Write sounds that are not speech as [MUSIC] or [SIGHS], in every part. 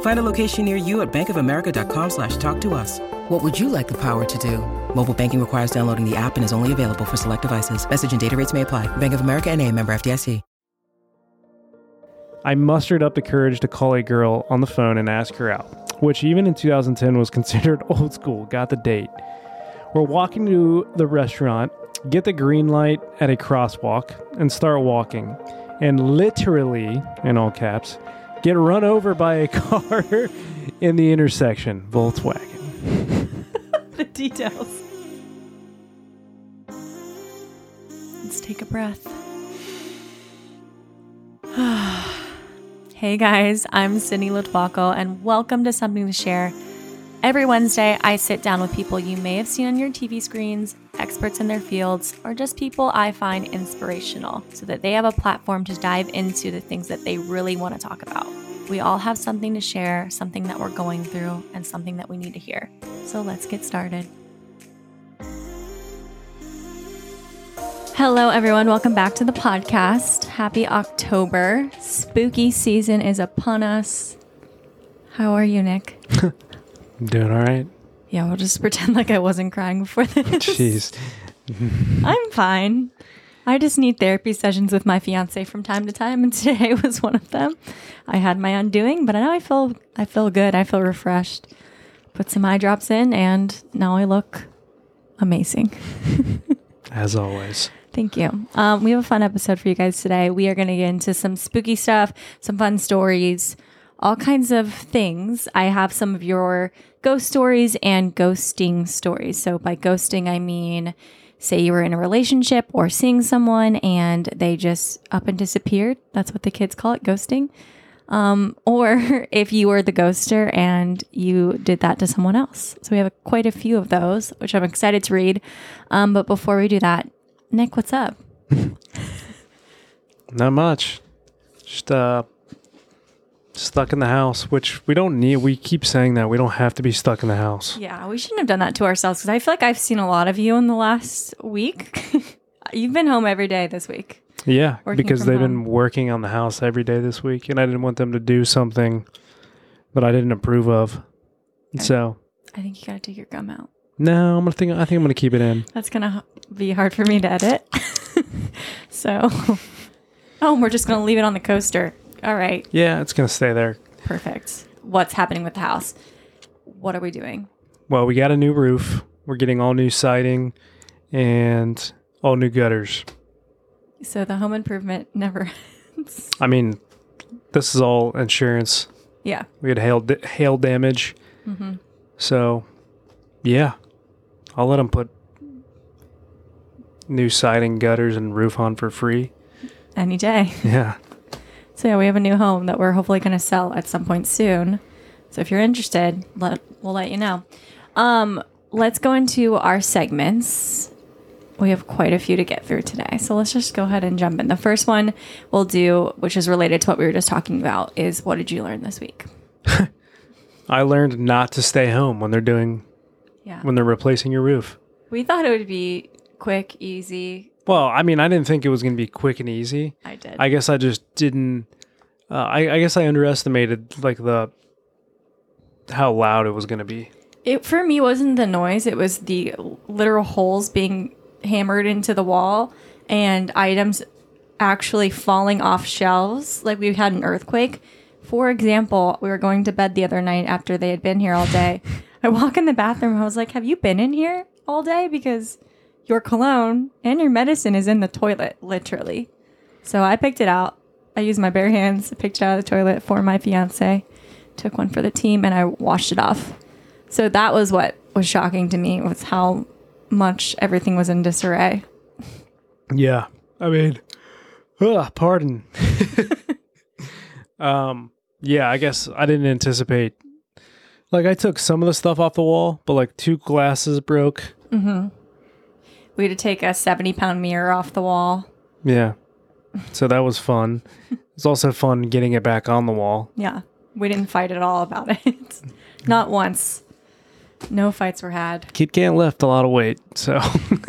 Find a location near you at bankofamerica.com slash talk to us. What would you like the power to do? Mobile banking requires downloading the app and is only available for select devices. Message and data rates may apply. Bank of America and a member FDIC. I mustered up the courage to call a girl on the phone and ask her out, which even in 2010 was [LAUGHS] considered old school. Got the date. We're walking to the restaurant, get the green light at a crosswalk, and start walking. And literally, in all caps, get run over by a [LAUGHS] car in the intersection. Volkswagen. [LAUGHS] the details. Let's take a breath. [SIGHS] hey guys, I'm Sydney Lotuaco, and welcome to Something to Share. Every Wednesday, I sit down with people you may have seen on your TV screens, experts in their fields, or just people I find inspirational so that they have a platform to dive into the things that they really want to talk about. We all have something to share, something that we're going through, and something that we need to hear. So let's get started. Hello, everyone. Welcome back to the podcast. Happy October. Spooky season is upon us. How are you, Nick? [LAUGHS] I'm doing all right. Yeah, we'll just [LAUGHS] pretend like I wasn't crying before [LAUGHS] this. Jeez. [LAUGHS] I'm fine. I just need therapy sessions with my fiance from time to time, and today was one of them. I had my undoing, but now I feel I feel good. I feel refreshed. Put some eye drops in, and now I look amazing. As always. Thank you. Um, we have a fun episode for you guys today. We are going to get into some spooky stuff, some fun stories, all kinds of things. I have some of your ghost stories and ghosting stories. So, by ghosting, I mean, say you were in a relationship or seeing someone and they just up and disappeared. That's what the kids call it, ghosting. Um, [LAUGHS] or if you were the ghoster and you did that to someone else. So, we have quite a few of those, which I'm excited to read. Um, but before we do that, Nick, what's up? [LAUGHS] Not much. Just uh stuck in the house, which we don't need. We keep saying that we don't have to be stuck in the house. Yeah, we shouldn't have done that to ourselves because I feel like I've seen a lot of you in the last week. [LAUGHS] You've been home every day this week. Yeah, because they've home. been working on the house every day this week, and I didn't want them to do something that I didn't approve of. So I think you got to take your gum out. no, I'm gonna think. I think I'm gonna keep it in. That's going to be hard for me to edit. [LAUGHS] so, [LAUGHS] oh, we're just going to leave it on the coaster. All right, Yeah, it's gonna stay there. perfect. What's happening with the house? What are we doing? Well, we got a new roof. We're getting all new siding and all new gutters. So, the home improvement never [LAUGHS] ends. I mean, this is all insurance. Yeah. We had hail hail damage. Mhm. So, yeah, I'll let them put new siding, gutters, and roof on for free. Any day. [LAUGHS] Yeah. So yeah, we have a new home that we're hopefully going to sell at some point soon. So if you're interested, let we'll let you know. Um, let's go into our segments. We have quite a few to get through today, so let's just go ahead and jump in. The first one we'll do, which is related to what we were just talking about, is what did you learn this week? [LAUGHS] I learned not to stay home when they're doing Yeah, when they're replacing your roof. we thought it would be quick, easy. Well, I mean, I didn't think it was going to be quick and easy. I did. I guess I just didn't. Uh, I, I guess I underestimated like the how loud it was going to be. It for me wasn't the noise; it was the literal holes being hammered into the wall and items actually falling off shelves. Like we had an earthquake. For example, we were going to bed the other night after they had been here all day. [LAUGHS] I walk in the bathroom. I was like, "Have you been in here all day?" Because your cologne and your medicine is in the toilet, literally. So I picked it out. I used my bare hands, picked it out of the toilet for my fiance, took one for the team, and I washed it off. So that was what was shocking to me was how much everything was in disarray. Yeah. I mean, ugh, pardon. [LAUGHS] um, yeah, I guess I didn't anticipate. Like, I took some of the stuff off the wall, but like two glasses broke. We had to take a 70 pound mirror off the wall. Yeah. So that was fun. It's also fun getting it back on the wall. Yeah. We didn't fight at all about it. [LAUGHS] Not once. No fights were had. Kid can't lift a lot of weight, so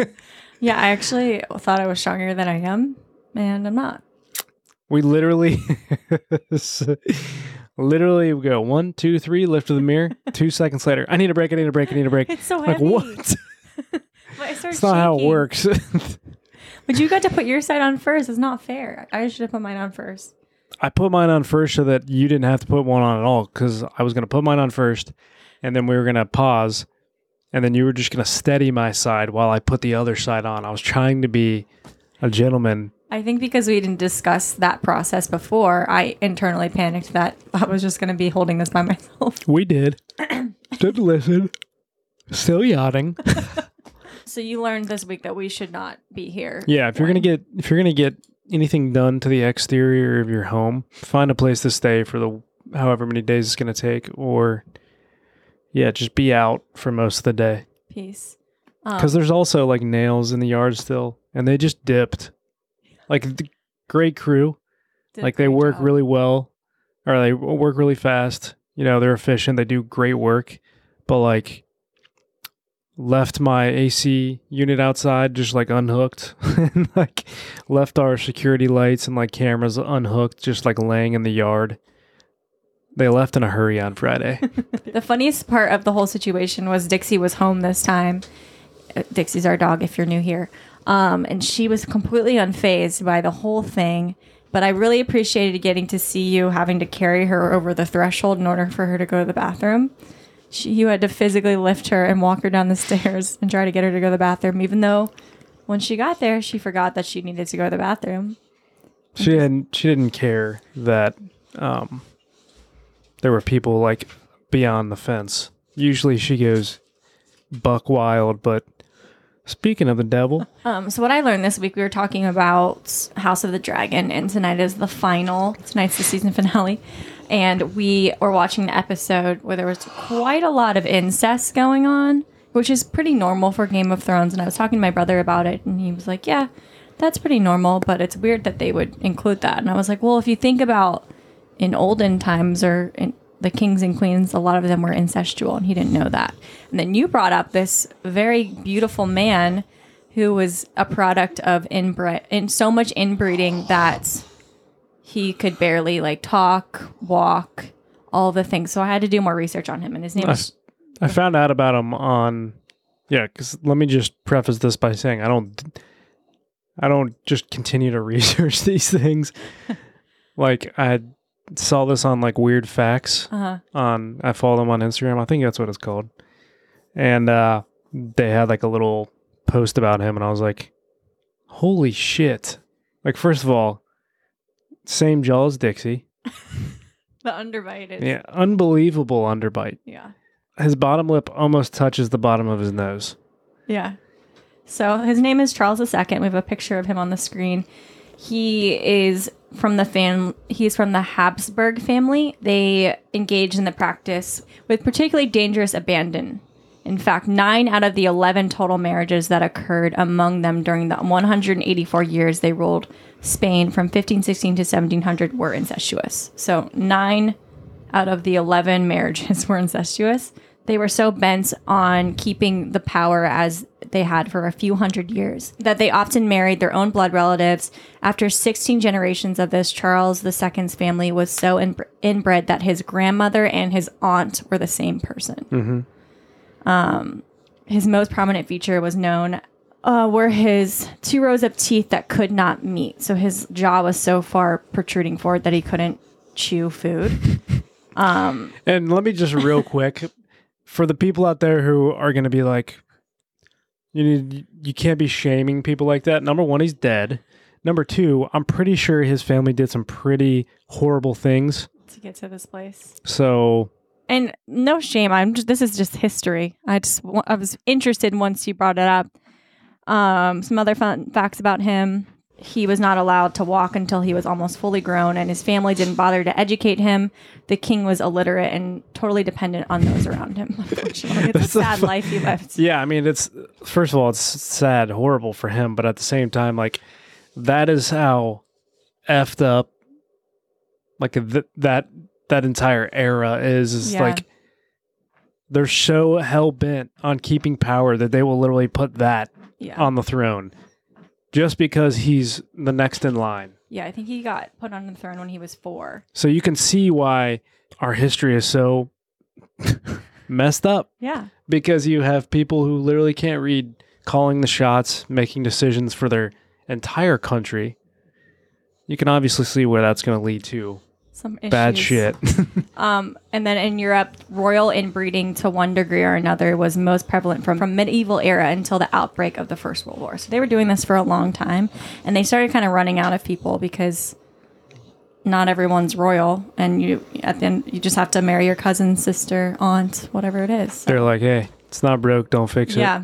[LAUGHS] Yeah, I actually thought I was stronger than I am, and I'm not. we literally, [LAUGHS] literally we go one, two, three, lift the mirror. Two seconds later, I need a break. I need a break. I need a break. It's so like heavy. what? But I started It's not how it works. [LAUGHS] But you got to put your side on first. It's not fair. I should have put mine on first. I put mine on first so that you didn't have to put one on at all because I was going to put mine on first and then we were going to pause and then you were just going to steady my side while I put the other side on. I was trying to be a gentleman. I think because we didn't discuss that process before, I internally panicked that I was just going to be holding this by [LAUGHS] myself. We did. [CLEARS THROAT] Didn't listen. Still yachting. [LAUGHS] So you learned this week that we should not be here. Yeah, if you're when- gonna get if you're gonna get anything done to the exterior of your home, find a place to stay for the however many days it's gonna take, or yeah, just be out for most of the day. peace. Because there's also like nails in the yard still, and they just dipped. Like the great crew, like they work job. really well, or they work really fast. You know, they're efficient. They do great work, but like left my AC unit outside just like unhooked, [LAUGHS] and like left our security lights and like cameras unhooked, just like laying in the yard. They left in a hurry on Friday. [LAUGHS] The funniest part of the whole situation was Dixie was home this time. Uh, Dixie's our dog, if you're new here. Um, and she was completely unfazed by the whole thing. But I really appreciated getting to see you having to carry her over the threshold in order for her to go to the bathroom. She, you had to physically lift her and walk her down the stairs and try to get her to go to the bathroom, even though when she got there, she forgot that she needed to go to the bathroom. she didn't. She didn't care that um, there were people like beyond the fence. Usually, she goes buck wild. But speaking of the devil, Um, so what I learned this week, we were talking about House of the Dragon, and tonight is the final. Tonight's the season finale, and we were watching the episode where there was quite a lot of incest going on, which is pretty normal for Game of Thrones. And I was talking to my brother about it, and he was like, "Yeah, that's pretty normal, but it's weird that they would include that." And I was like, "Well, if you think about in olden times or in the kings and queens, a lot of them were incestual, and he didn't know that. And then you brought up this very beautiful man who was a product of inbred and so much inbreeding that he could barely like talk, walk, all the things. So I had to do more research on him, and his name I, is I found out about him on yeah. Because let me just preface this by saying I don't. I don't just continue to [LAUGHS] research these things. [LAUGHS] like I saw this on like weird facts uh, on I follow them on Instagram. I think that's what it's called. And uh they had like a little post about him and I was like, "Holy shit." Like first of all, same jaw as Dixie. [LAUGHS] the underbite is Yeah, unbelievable underbite. yeah. His bottom lip almost touches the bottom of his nose. Yeah. So his name is Charles II. We have a picture of him on the screen. He is from the fam. He's from the Habsburg family. They engage in the practice with particularly dangerous abandon. In fact, nine out of the 11 total marriages that occurred among them during the 184 years they ruled Spain from 1516 to 1700 were incestuous. So, nine out of the 11 marriages [LAUGHS] were incestuous. They were so bent on keeping the power as they had for a few hundred years that they often married their own blood relatives. After 16 generations of this, Charles II's family was so in- inbred that his grandmother and his aunt were the same person. Mm-hmm. Um, his most prominent feature was known uh, were his two rows of teeth that could not meet. So his jaw was so far protruding forward that he couldn't chew food. [LAUGHS] Um, and let me just real [LAUGHS] quick for the people out there who are going to be like you need you can't be shaming people like that. Number 1, he's dead. Number two, I'm pretty sure his family did some pretty horrible things. To get to this place. So And no shame. I'm just, this is just history. I just I was interested once you brought it up. Um, some other fun facts about him. He was not allowed to walk until he was almost fully grown, and his family didn't bother to educate him. The king was illiterate and totally dependent on those around him. [LAUGHS] Unfortunately, it's a sad life he lived. Yeah, I mean, it's first of all, it's sad, horrible for him, but at the same time, like that is how effed up, like th- that that entire era is. Is Yeah. like they're so hell bent on keeping power that they will literally put that Yeah, on the throne just because he's the next in line. yeah. I think he got put on the throne when he was four. So you can see why our history is so [LAUGHS] messed up Yeah, because you have people who literally can't read calling the shots, making decisions for their entire country. You can obviously see where that's going to lead to some bad shit. [LAUGHS] Um, and then in Europe, royal inbreeding to one degree or another was most prevalent from, from medieval era until the outbreak of the First World War. So they were doing this for a long time, and they started kind of running out of people because not everyone's royal, and you at the end you just have to marry your cousin, sister, aunt, whatever it is. So, They're like, "Hey, it's not broke, don't fix it." yeah,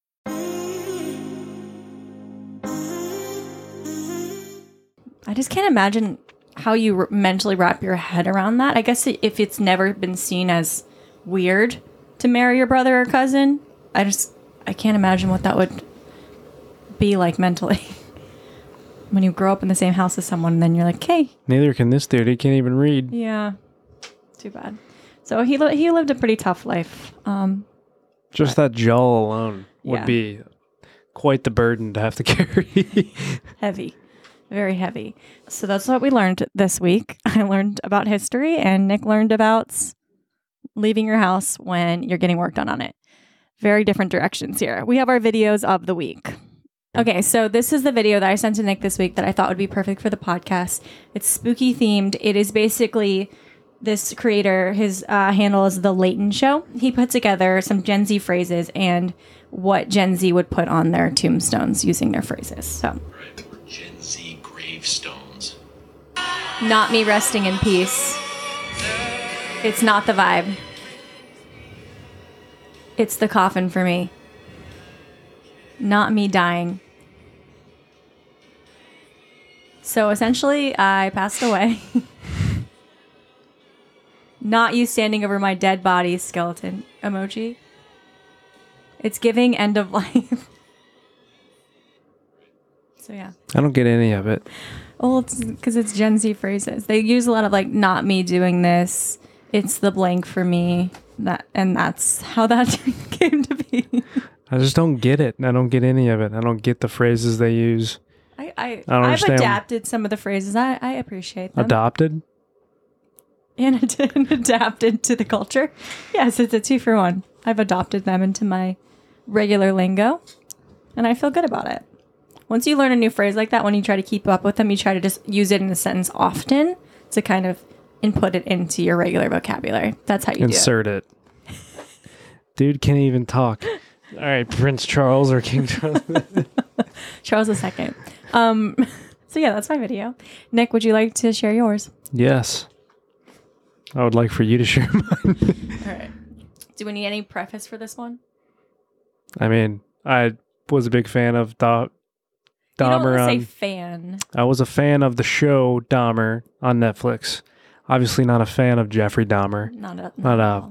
I just can't imagine how you r- mentally wrap your head around that. I guess if it's never been seen as weird to marry your brother or cousin, I just I can't imagine what that would be like mentally. [LAUGHS] when you grow up in the same house as someone, and then you're like, "Hey, Neither can this dude. He can't even read. yeah, too bad." So he li- he lived a pretty tough life. Um, Just that jaw alone would Yeah. be quite the burden to have to [LAUGHS] carry. heavy, very heavy. So that's what we learned this week. [LAUGHS] I learned about history, and Nick learned about leaving your house when you're getting work done on it. Very different directions here. We have our videos of the week. Okay, so this is the video that I sent to Nick this week that I thought would be perfect for the podcast. It's spooky themed. It is basically this creator, his uh, handle is The Leighton Show. He put together some Gen Z phrases and what Gen Z would put on their tombstones using their phrases. So, gravestones. not me resting in peace. It's not the vibe. It's the coffin for me. Not me dying. So essentially, I passed away. [LAUGHS] not you standing over my dead body skeleton emoji. It's giving end of [LAUGHS] life. So yeah. I don't get any of it. Well, it's because it's Gen Z phrases. They use a lot of like "not me doing this." It's the blank for me. That and that's how that [LAUGHS] came to be. I just don't get it. I don't get any of it. I don't get the phrases they use. I, I, I've understand. adapted some of the phrases. I, I appreciate them Adopted? and [LAUGHS] and adapted to the culture. Yes, it's a two for one. I've adopted them into my regular lingo, and I feel good about it. Once you learn a new phrase like that, when you try to keep up with them, you try to just use it in a sentence often to kind of input it into your regular vocabulary. That's how you do it. Insert it. Dude can't even talk. All right, Prince Charles or King Charles. [LAUGHS] Charles II. Um, [LAUGHS] so yeah, that's my video. Nick, would you like to share yours? yes. I would like for you to share [LAUGHS] mine. All right. Do we need any preface for this one? I mean, I was a big fan of Do- you don't Dahmer say on. fan. I was a fan of the show Dahmer on Netflix. Obviously, not a fan of Jeffrey Dahmer. Not a, Not a-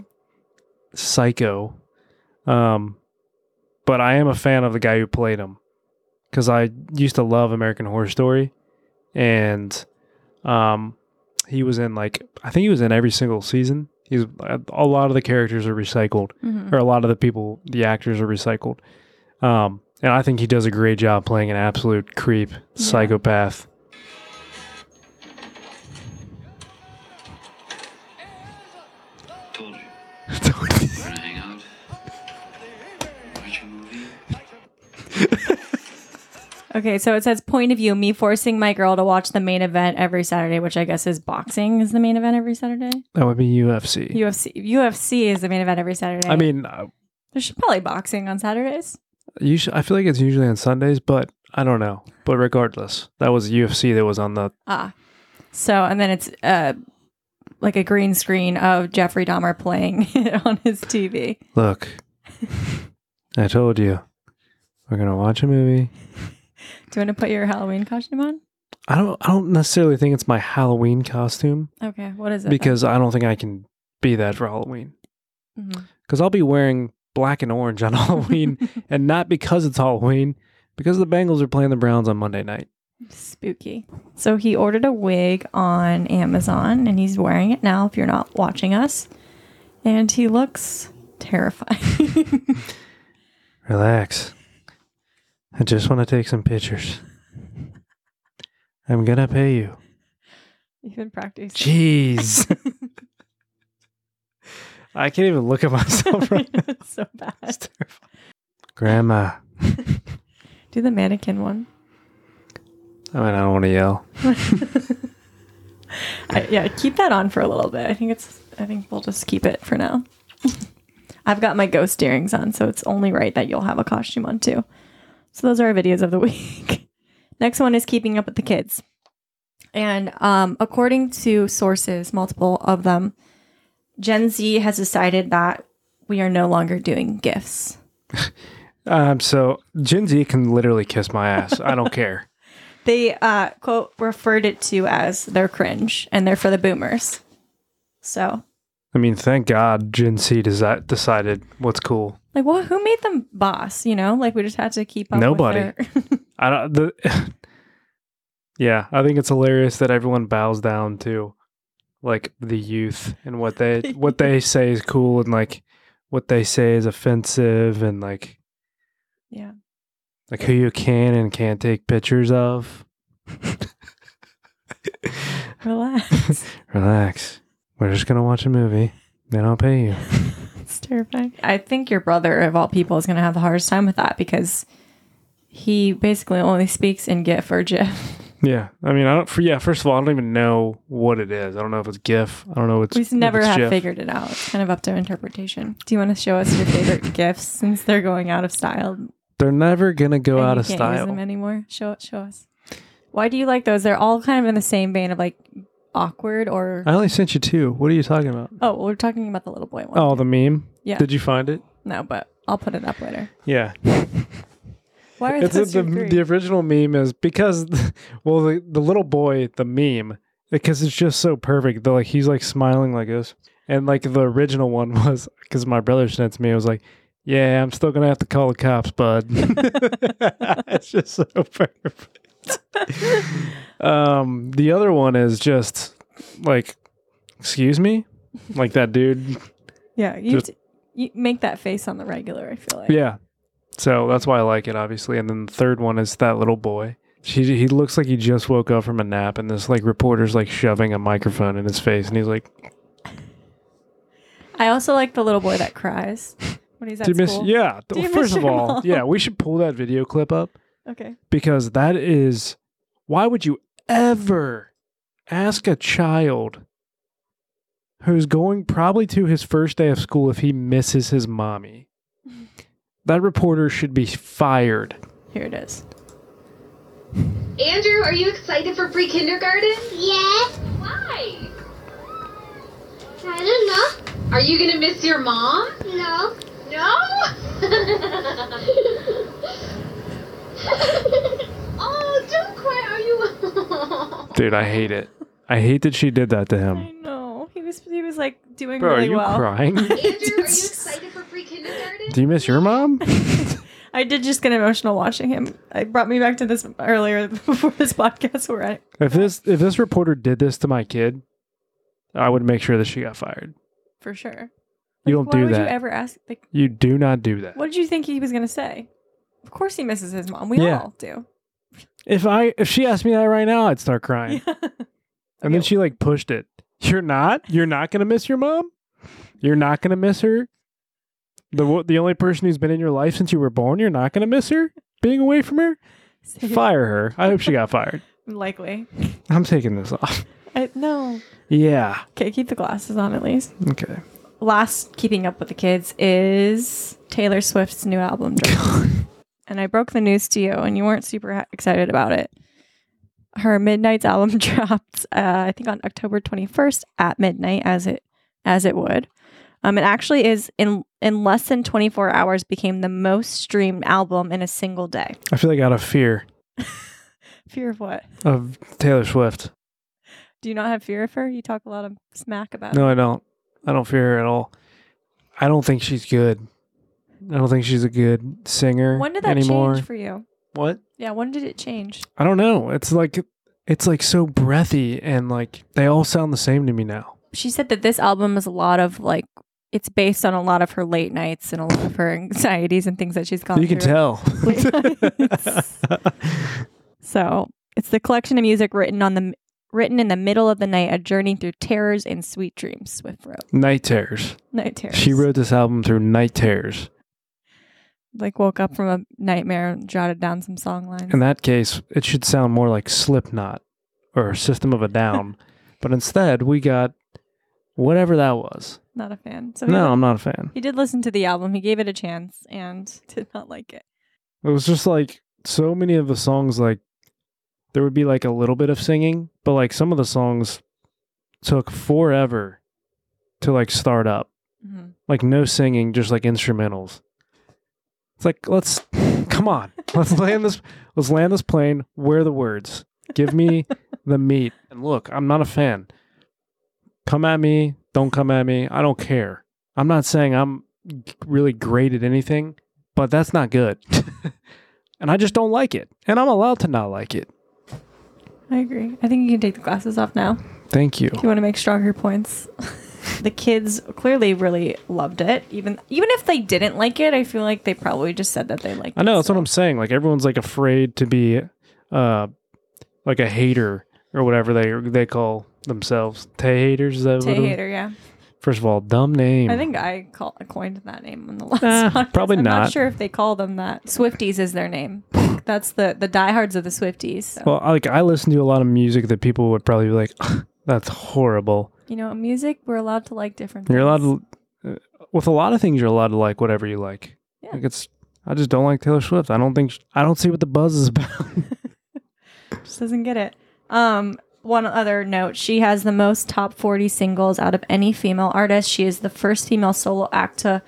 Psycho. Um, but I am a fan of the guy who played him because I used to love American Horror Story, and um, he was in like I think he was in every single season. He's a lot of the characters are recycled, Mhm. or a lot of the people, the actors are recycled. Um, and I think he does a great job playing an absolute creep, psychopath. Told you. We're gonna hang out. Watch a movie. Okay, so it says point of view me forcing my girl to watch the main event every Saturday, which I guess is boxing is the main event every Saturday. That would be UFC. UFC UFC is the main event every Saturday. I mean, uh, there's probably boxing on Saturdays. Usually, I feel like it's usually on Sundays, but I don't know. But regardless, that was UFC that was on the. Ah, so and then it's uh like a green screen of Jeffrey Dahmer playing it [LAUGHS] on his TV. Look, I told you, we're gonna watch a movie. Do you want to put your Halloween costume on? I don't. I don't necessarily think it's my Halloween costume Okay, what is it? then? because I don't think I can be that for Halloween. Mhm. Because I'll be wearing black and orange on [LAUGHS] Halloween, and not because it's Halloween, because the Bengals are playing the Browns on Monday night. Spooky. So he ordered a wig on Amazon and he's wearing it now if you're not watching us. And he looks terrifying. [LAUGHS] Relax. I just want to take some pictures. I'm gonna pay you. You've been practicing. Jeez. [LAUGHS] I can't even look at myself right [LAUGHS] now. It's so bad. It's. Grandma. [LAUGHS] Do the mannequin one. I mean, I don't want to yell. [LAUGHS] I, yeah, keep that on for a little bit. I think it's. I think we'll just keep it for now. I've got my ghost earrings on, so it's only right that you'll have a costume on too. So those are our videos of the week. Next one is keeping up with the kids, and um, according to sources, multiple of them, Gen Z has decided that we are no longer doing gifts. [LAUGHS] Um, so Gen Z can literally kiss my ass. I don't care. [LAUGHS] They uh, quote referred it to as they're cringe and they're for the boomers. So I mean, thank God Gen Z desi- decided what's cool. Like, well, who made them boss? You know, like we just had to keep up. with Nobody. their- [LAUGHS] I don't. The, yeah, I think it's hilarious that everyone bows down to like the youth and what they [LAUGHS] what they say is cool and like what they say is offensive and like yeah. like who you can and can't take pictures of. Relax. [LAUGHS] Relax. We're just gonna watch a movie. Then I'll pay you. [LAUGHS] it's terrifying. I think your brother, of all people, is to have the hardest time with that because he basically only speaks in GIF or GIF. Yeah, I mean, I don't. For, yeah, first of all, I don't even know what it is. I don't know if it's GIF. I don't know. It's, We never it's have GIF. figured it out. It's kind of up to interpretation. Do you want to show us your favorite [LAUGHS] GIFs since they're going out of style? They're never gonna go and out of style. them anymore. Show it. Show us. Why do you like those? They're all kind of in the same vein of like awkward or. I only sent you two. What are you talking about? oh, well, we're talking about the little boy one. Oh, the meme. Yeah. Did you find it? no, but I'll put it up later. Yeah. [LAUGHS] Why are It's those the your three? the original meme is because [LAUGHS] well the the little boy the meme because it's just so perfect. The like he's like smiling like this, and like the original one [LAUGHS] was because my brother sent it to me. It was like, yeah, I'm still gonna have to call the cops, bud. [LAUGHS] it's just so perfect. um, the other one is just like, excuse me, like that dude. Yeah, you, Just- t- you make that face on the regular. I feel like. Yeah. So that's why I like it, obviously. And then the third one is that little boy. She, he looks like he just woke up from a nap, and this like reporter's like shoving a microphone in his face, and he's like, I also like the little boy that cries when he's at [LAUGHS] "Do you miss?" school. Yeah. Do you miss First of your all, mom? yeah, we should pull that video clip up Okay. because that is. Why would you ever ask a child who's going probably to his first day of school if he misses his mommy? [LAUGHS] That reporter should be fired. Here it is. Andrew, are you excited for pre kindergarten? Yes. Why? I don't know. Are you gonna miss your mom? No. No? [LAUGHS] oh, don't cry. Are you? [LAUGHS] Dude, I hate it. I hate that she did that to I him. know he was. He was like doing Bro, are you well. crying? Andrew, are you [LAUGHS] excited for pre kindergarten? Do you miss your mom? [LAUGHS] I did just get emotional watching him. It brought me back to this earlier [LAUGHS] before this podcast. Where I If this if this reporter did this to my kid, I would make sure that she got fired. for sure. You don't why do would that. you ever ask? Like, You do not do that. what did you think he was gonna say? Of course, he misses his mom. We Yeah. all do. If I if she asked me that right now, I'd start crying. And then she like pushed it. You're not. You're not gonna miss your mom. You're not gonna miss her. The the only person who's been in your life since you were born. You're not gonna miss her. Being away from her. Fire her. I hope she got fired. Likely. I'm taking this off. I, no. Yeah. Okay, keep the glasses on at least. Okay. Last, keeping up with the kids is Taylor Swift's new album. [LAUGHS] and I broke the news to you, and you weren't super excited about it. Her Midnights album [LAUGHS] dropped, uh, I think, on October 21st at midnight, as it as it would. Um, it actually is in in less than 24 hours became the most streamed album in a single day. I feel like out of fear [LAUGHS] Fear of what? of Taylor Swift. Do you not have fear of her? You talk a lot of smack about No, her. I don't. I don't fear her at all. I don't think she's good. I don't think she's a good singer When did that anymore. change for you? What? Yeah, when did it change? I don't know. It's like it's like so breathy and like they all sound the same to me now. she said that this album is a lot of like it's based on a lot of her late nights and a lot of her anxieties and things that she's gone you can tell. [LAUGHS] So it's the collection of music written on the written in the middle of the night, a journey through terrors and sweet dreams. Swift wrote night terrors. night terrors. She wrote this album through night terrors. Like woke up from a nightmare and jotted down some song lines. In that case, it should sound more like Slipknot or System of a Down. [LAUGHS] but instead, we got whatever that was. Not a fan. So No, did, I'm not a fan. he did listen to the album. He gave it a chance and [LAUGHS] did not like it. It was just like so many of the songs like there would be like a little bit of singing, but like some of the songs took forever to like start up. Mhm. Like no singing, just like instrumentals. It's like let's come on. Let's land this let's land this plane. Where the words? Give me the meat. And look, I'm not a fan. Come at me, don't come at me. I don't care. I'm not saying I'm really great at anything, but that's not good. [LAUGHS] and I just don't like it. And I'm allowed to not like it. I agree. I think you can take the glasses off now. Thank you. If you want to make stronger points. [LAUGHS] the kids clearly really loved it. Even even if they didn't like it, I feel like they probably just said that they liked it. I know it. that's what I'm saying. Like everyone's like afraid to be uh like a hater or whatever they they call themselves. Tay haters is that Tay it- hater, yeah. First of all, dumb name. I think I call, coined that name on the [LAUGHS] last podcast. probably I'm not not. sure if they call them that. Swifties is their name. That's the the diehards of the Swifties. So, well, I- like I listen to a lot of music that people would probably be like, [LAUGHS] "That's horrible." you know, music we're allowed to like different. Things. You're allowed to, uh, with a lot of things, you're allowed to like whatever you like. Yeah. Like it's, I just don't like Taylor Swift. I don't think, I don't see what the buzz is about. [LAUGHS] [LAUGHS] just doesn't get it. Um, one other note: she has the most top forty singles out of any female artist. She is the first female solo act to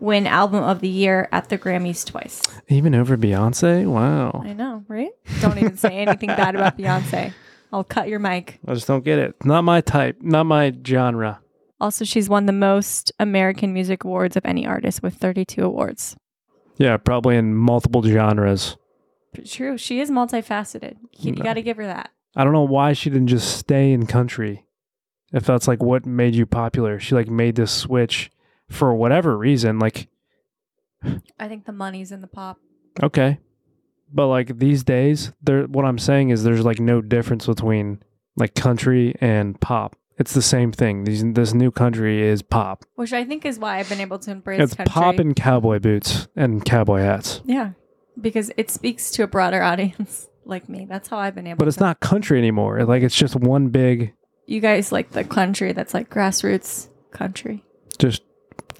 win Album of the Year at the Grammys twice. Even over Beyonce. Wow. I know, right? Don't even say anything bad about [LAUGHS] Beyonce. I'll cut your mic. I just don't get it. Not my type. Not my genre. Also, she's won the most American Music Awards of any artist with 32 awards. Yeah, probably in multiple genres. True. She is multifaceted. You, No. got to give her that. I don't know why she didn't just stay in country. If that's like what made you popular, she like made this switch for whatever reason. Like, I think the money's in the pop. okay, but like these days, there. What I'm saying is, there's like no difference between like country and pop. It's the same thing. These this new country is pop. Which I think is why I've been able to embrace It's country. pop and cowboy boots and cowboy hats. yeah, because it speaks to a broader [LAUGHS] audience like me. That's how I've been able. To But it's to. not country anymore. Like it's just one big, You guys like the country that's like grassroots country. just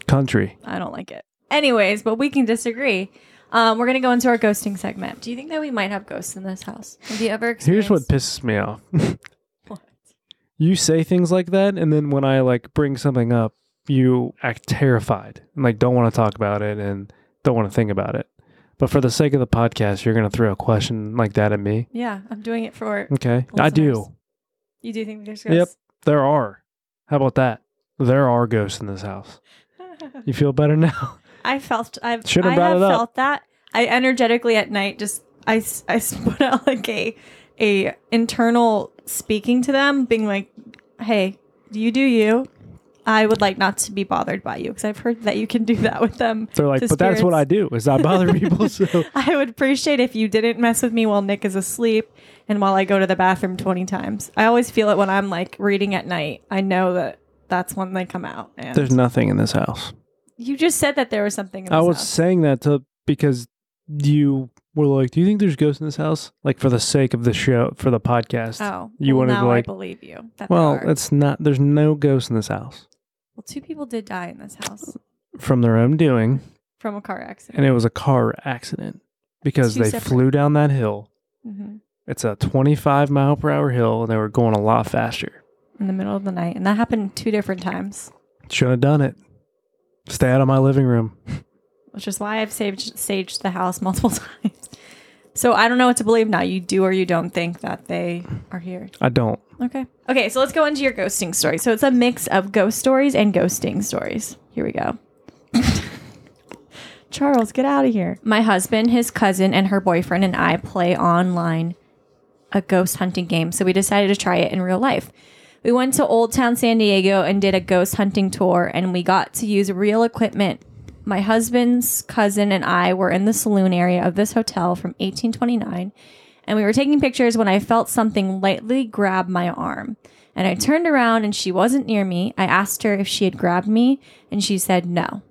country. I don't like it. Anyways, but we can disagree. Um, we're gonna go into our ghosting segment. Do you think that we might have ghosts in this house? Have you ever experienced? Here's what pisses me off. [LAUGHS] What? you say things like that, and then when I like bring something up, you act terrified and like don't want to talk about it and don't want to think about it. But for the sake of the podcast, you're gonna throw a question like that at me. Yeah, I'm doing it for. Okay, I do. You do think there's ghosts? Yep, there are. How about that? There are ghosts in this house. [LAUGHS] You feel better now? I felt I've I brought have it up. felt that. I energetically at night just I I [LAUGHS] put out like a a internal speaking to them, being like, "Hey, do you do you. I would like not to be bothered by you because I've heard that you can do that with them. They're like, to but that's what I do is I bother [LAUGHS] people. So I would appreciate if you didn't mess with me while Nick is asleep and while I go to the bathroom 20 times. I always feel it when I'm like reading at night. I know that that's when they come out. And there's nothing in this house. You just said that there was something in I was house. saying that to because you were like, "Do you think there's ghosts in this house?" Like for the sake of the show, for the podcast. Oh, you well, wanted now to like. I believe you. Well, it's not. There's no ghosts in this house well, two people did die in this house from their own doing, from a car accident. and it was a car accident because they separate. flew down that hill. hmm It's a 25 mile per hour hill, and they were going a lot faster. in the middle of the night, and that happened two different times, Should have done it. Stay out of my living room. which is why I've saved saged the house [LAUGHS] multiple times. So I don't know what to believe now. You do or you don't think that they are here. I don't. Okay. Okay, so let's go into your ghosting story. So it's a mix of ghost stories and ghosting stories. Here we go. [LAUGHS] Charles, get out of here. My husband, his cousin, and her boyfriend and I play online a ghost hunting game, so we decided to try it in real life. We went to Old Town San Diego and did a ghost hunting tour, and we got to use real equipment. My husband's cousin and I were in the saloon area of this hotel from 1829, and we were taking pictures when I felt something lightly grab my arm. And I turned around and she wasn't near me. I asked her if she had grabbed me, and she said no.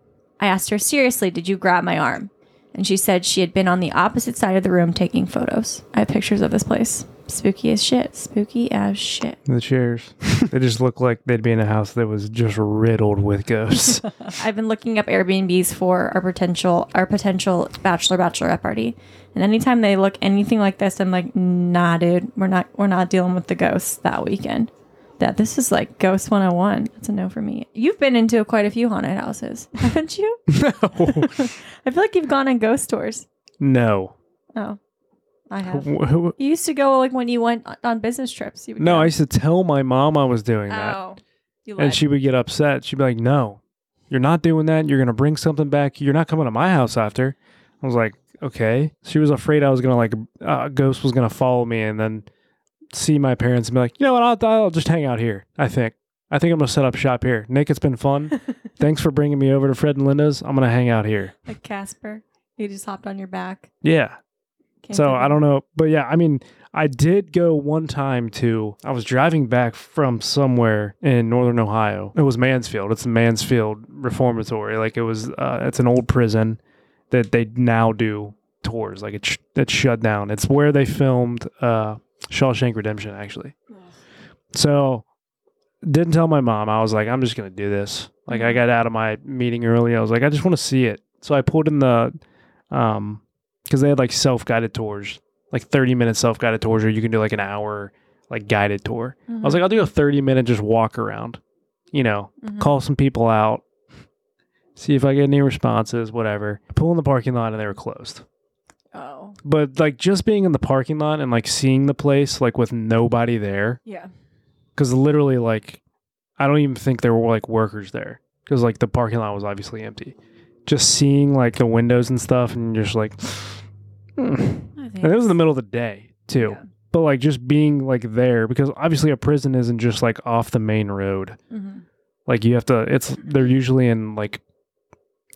I asked her, Seriously, did you grab my arm? And she said she had been on the opposite side of the room taking photos. I have pictures of this place. Spooky as shit. Spooky as shit. The chairs. [LAUGHS] they just look like they'd be in a house that was just riddled with ghosts. [LAUGHS] I've been looking up Airbnbs for our potential our potential bachelor bachelorette party. And anytime they look anything like this, I'm like, nah, dude, we're not we're not dealing with the ghosts that weekend. That this is like Ghost 101. That's a no for me. You've been into quite a few haunted houses, [LAUGHS] haven't you? no. I feel like you've gone on ghost tours. No. Oh, I have. Who- You used to go like when you went on- business trips. You would No, go. I used to tell my mom I was doing that. Oh, you and she would get upset. She'd be like, "No, you're not doing that. You're gonna bring something back. You're not coming to my house after." I was like, "Okay." She was afraid I was gonna like uh, a ghost was gonna follow me and then see my parents and be like, "You know what? I'll, I'll just hang out here." I think. I think I'm gonna set up shop here. Nick, it's been fun. [LAUGHS] Thanks for bringing me over to Fred and Linda's. I'm gonna hang out here. like Casper. He just hopped on your back. Yeah. Can't So I don't know, but yeah, I mean, I did go one time to. I was driving back from somewhere in northern Ohio. It was Mansfield. It's the Mansfield Reformatory. Like it was. Uh, it's an old prison that they now do tours. Like it's it's shut down. It's where they filmed uh, Shawshank Redemption, actually. So didn't tell my mom. I was like, I'm just gonna do this. Like I got out of my meeting early. I was like, I just want to see it. So I pulled in the um because they had like self guided tours, like 30 minute self guided tours, or you can do like an hour like guided tour. I was like, I'll do a 30 minute just walk around, you know, Mhm. call some people out, see if I get any responses, whatever. Pull in the parking lot and they were closed. Oh, But like just being in the parking lot and like seeing the place like with nobody there, yeah. because literally like I don't even think there were like workers there because like the parking lot was obviously empty. Just seeing like the windows and stuff, and just like, And it was in the middle of the day too. Yeah. But like just being like there because obviously a prison isn't just like off the main road. Mhm. Like you have to it's they're usually in like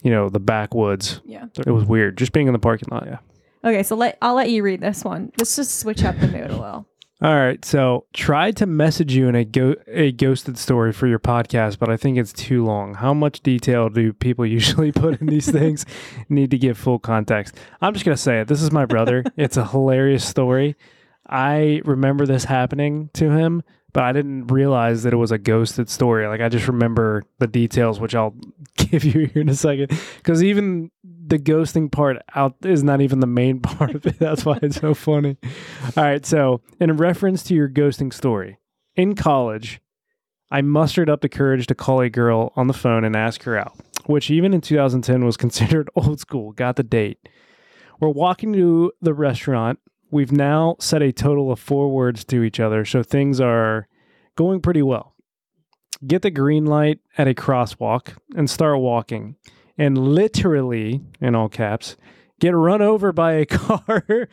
you know, the backwoods. Yeah. It was weird. Just being in the parking lot, yeah. Okay, so let I'll let you read this one. Let's just switch up the mood a little. All right. So tried to message you in a go- a ghosted story for your podcast, but I think it's too long. How much detail do people [LAUGHS] usually put in these things? [LAUGHS] Need to give full context. I'm just gonna say it. This is my brother. [LAUGHS] it's a hilarious story. I remember this happening to him, but I didn't realize that it was a ghosted story. Like I just remember the details, which I'll give you here in a second. Because even the ghosting part out is not even the main [LAUGHS] part of it. That's why it's so funny. All right. So, in reference to your ghosting story, in college, I mustered up the courage to call a girl on the phone and ask her out, which even in 2010 was [LAUGHS] considered old school. Got the date. We're walking to the restaurant. We've now said a total of four words to each other, so things are going pretty well. Get the green light at a crosswalk and start walking. And literally, in all caps, get run over by a [LAUGHS] car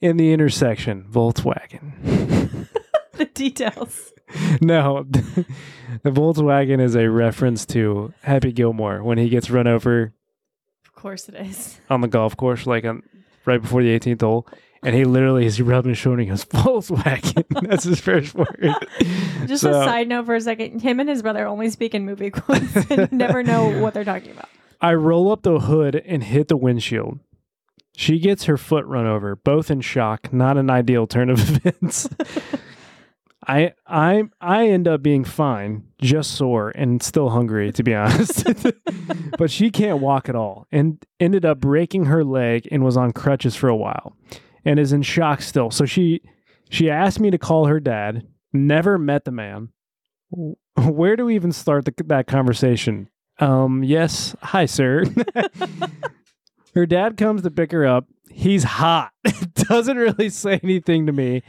in the intersection. Volkswagen. [LAUGHS] the details. no, [LAUGHS] the Volkswagen is a reference to Happy Gilmore when he gets run over Of course it is. on the golf course, like on right before the 18th hole. And he literally is rubbing his shoulder and goes, Volkswagen. That's his first word. Just a side note for a second. Him and his brother only speak in movie quotes and never know what they're talking about. I roll up the hood and hit the windshield. She gets her foot run over, both in shock, not an ideal turn of [LAUGHS] events. [LAUGHS] I I I end up being fine, just sore and still hungry to be [LAUGHS] honest. but she can't walk at all and ended up breaking her leg and was on crutches for a while and is in shock still. So she she asked me to call her dad, never met the man. Where do we even start the, that conversation? Um, yes. Hi, sir. [LAUGHS] her dad comes to pick her up. He's hot. [LAUGHS] Doesn't really say anything to me.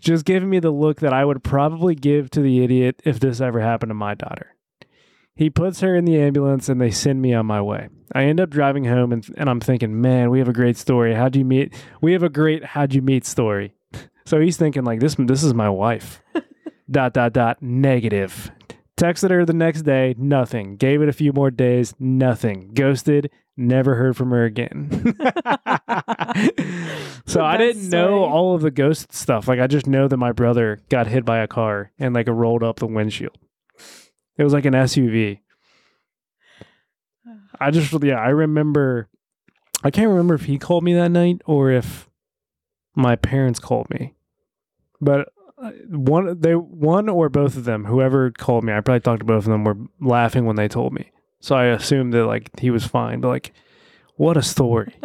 Just giving me the look that I would probably give to the idiot if this ever happened to my daughter. He puts her in the ambulance and they send me on my way. I end up driving home and, and I'm thinking, man, we have a great story. How'd you meet? We have a great how'd you meet story. [LAUGHS] So he's thinking like this this is my wife. dot dot dot negative. Texted her the next day, nothing. Gave it a few more days, nothing. Ghosted, never heard from her again. [LAUGHS] so I didn't know all of the ghost stuff. Like I just know that my brother got hit by a car and like it rolled up the windshield. It was like an SUV. I just yeah, I remember I can't remember if he called me that night or if my parents called me. But one they one or both of them, whoever called me, I probably talked to both of them were laughing when they told me. So I assumed that like he was fine. But like what a story. [LAUGHS]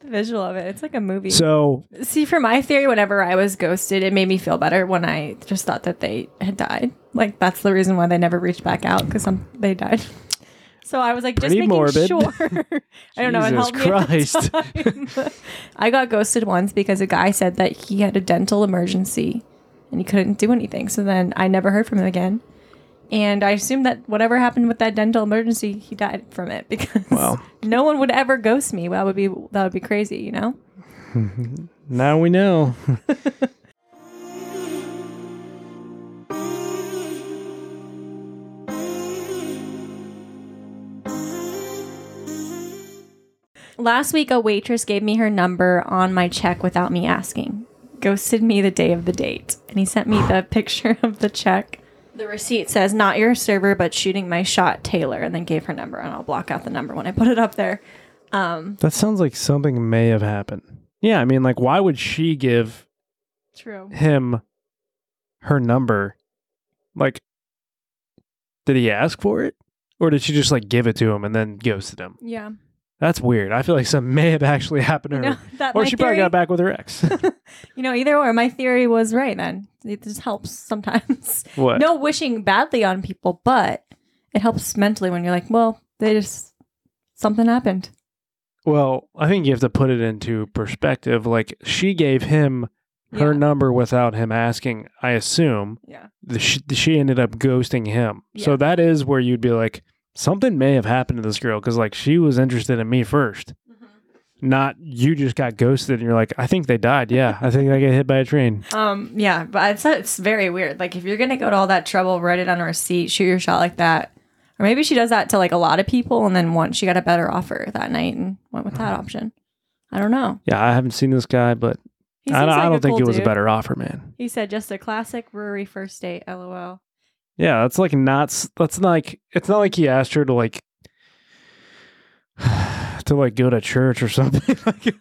The visual of it, it's like a movie. so See, for my theory, whenever I was ghosted, it made me feel better when I just thought that they had died. Like that's the reason why they never reached back out because they died. So I was like, just Pretty making morbid. sure. [LAUGHS] I don't know. It Jesus helped me at the Christ. time. I got ghosted once because a guy said that he had a dental emergency and he couldn't do anything. So then I never heard from him again. And I assumed that whatever happened with that dental emergency, he died from it [LAUGHS] because Wow. no one would ever ghost me. That would be that would be crazy, you know. [LAUGHS] now we know. Last week, a waitress gave me her number on my check without me asking. Ghosted me the day of the date. And he sent me the [SIGHS] picture of the check. The receipt says, not your server, but shooting my shot, Taylor, and then gave her number. And I'll block out the number when I put it up there. Um, that sounds like something may have happened. Yeah, I mean like why would she give True. him her number? Like did he ask for it? Or did she just like give it to him and then ghosted him? Yeah. That's weird. I feel like something may have actually happened to her. [LAUGHS] or she probably got back with her ex. [LAUGHS] [LAUGHS] You know, either or. My theory was right then. It just helps sometimes. what? no wishing badly on people, but it helps mentally when you're like, well, they just, something happened. Well, I think you have to put it into perspective. Like she gave him her Yeah. number without him asking, I assume. Yeah. The, she, she ended up ghosting him. So that is where you'd be like, something may have happened to this girl because like she was interested in me 1st Mm-hmm. Not you just got ghosted and you're like, I think they died. Yeah, I think they got hit by a train. Um, yeah, but it's it's very weird. Like if you're gonna go to all that trouble, write it on a receipt, shoot your shot like that, or maybe she does that to like a lot of people, and then once she got a better offer that night and went with that option. I don't know. Yeah, I haven't seen this guy, but I, don't- I don't think cool it was a better offer, man. He said just a classic brewery first date. LOL. Yeah, that's like not. That's not like it's not like he asked her to like [SIGHS] to like go to church or [LAUGHS] something. like,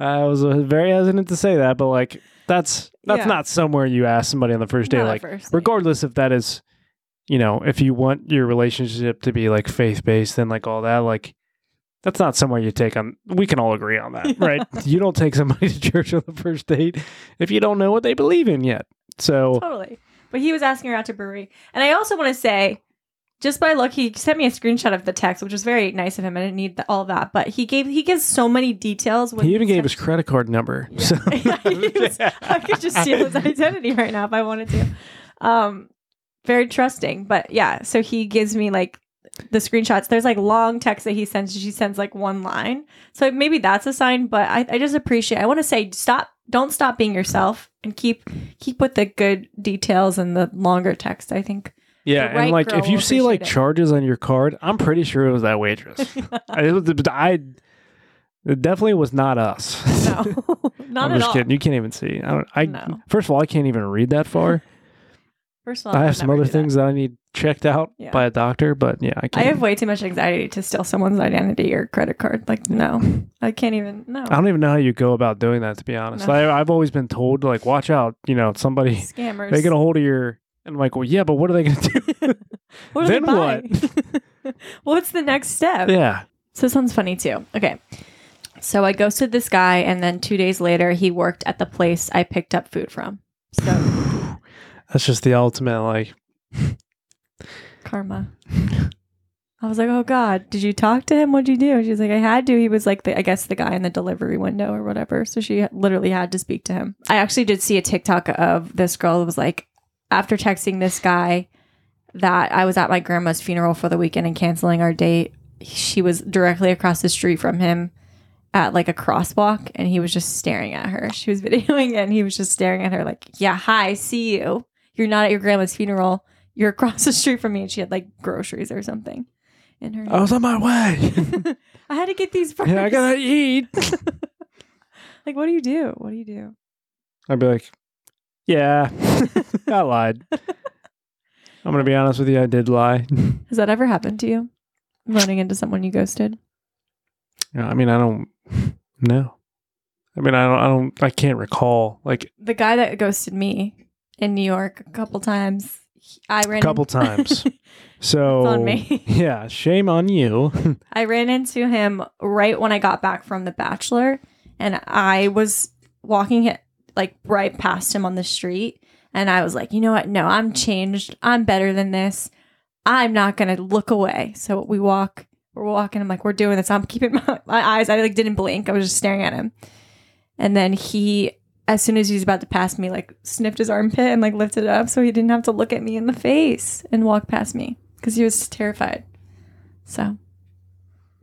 I was uh, very hesitant to say that, but like that's that's Yeah. not somewhere you ask somebody on the first day. Not Like first regardless if that is, you know, if you want your relationship to be like faith based and like all that, like that's not somewhere you take on. We can all agree on that, [LAUGHS] right? You don't take somebody [LAUGHS] to church on the first date if you don't know what they believe in yet. So Totally. But he was asking her out to brewery, and I also want to say. Just by luck, he sent me a screenshot of the text, which was very nice of him. I didn't need th- all that, but he gave he gives so many details. When he even gave his credit card number. So [LAUGHS] Yeah, he was- [LAUGHS] I could just steal his identity right now if I wanted to. Um, very trusting, but yeah. So he gives me like the screenshots. There's like long text that he sends. She sends like one line. So maybe that's a sign. But I, I just appreciate. I want to say stop. Don't stop being yourself and keep keep with the good details and the longer text. I think. Yeah, right and like if you see like it. charges on your card, I'm pretty sure it was that waitress. [LAUGHS] I, I it definitely was not us. No, [LAUGHS] [LAUGHS] not I'm at just all. kidding. You can't even see. I don't. I No. first of all, I can't even read that far. First of all, I have some other that. things that. I need checked out Yeah. by a doctor, but yeah, I I can't. have way too much anxiety to steal someone's identity or credit card. Like, no, [LAUGHS] I can't even. No, I don't even know how you go about doing that. To be honest, No. I, I've always been told like, watch out. You know, somebody scammers. they get a hold of your. And I'm like, well, yeah, but what are they going to do? [LAUGHS] What then buy? [LAUGHS] What's the next step? yeah, So this one's funny too. Okay. So I ghosted this guy, and then two days later, he worked at the place I picked up food from. So that's just the ultimate. Like, karma. [LAUGHS] I was like, oh God, did you talk to him? What'd you do? She's like, I had to. He was like, the, I guess, the guy in the delivery window or whatever. So she literally had to speak to him. I actually did see a TikTok of this girl that was like, after texting this guy that I was at my grandma's funeral for the weekend and canceling our date, she was directly across the street from him at like a crosswalk and he was just staring at her. She was [LAUGHS] videoing it and he was just staring at her like, yeah, hi, see you. You're not at your grandma's funeral. You're across the street from me. And she had like groceries or something in her. I was on my way. [LAUGHS] I had to get these first. [LAUGHS] yeah, I gotta eat. [LAUGHS] like, what do you do? What do you do? I'd be like, yeah, I lied. I'm gonna be honest with you. I did lie. Has that ever happened to you? Running into someone you ghosted? Yeah, I mean, I don't know. I mean, I don't. I don't. I can't recall. Like The guy that ghosted me in New York a couple times. I ran a couple in- times. [LAUGHS] So on me. [LAUGHS] yeah, shame on you. [LAUGHS] I ran into him right when I got back from The Bachelor, and I was walking it like right past him on the street, and I was like, you know what? No, I'm changed. I'm better than this. I'm not gonna look away. So we walk. We're walking. I'm like, we're doing this. I'm keeping my, my eyes. I like didn't blink. I was just staring at him, and then he. As soon as he was about to pass me, like sniffed his armpit and like lifted it up so he didn't have to look at me in the face and walk past me because he was terrified. So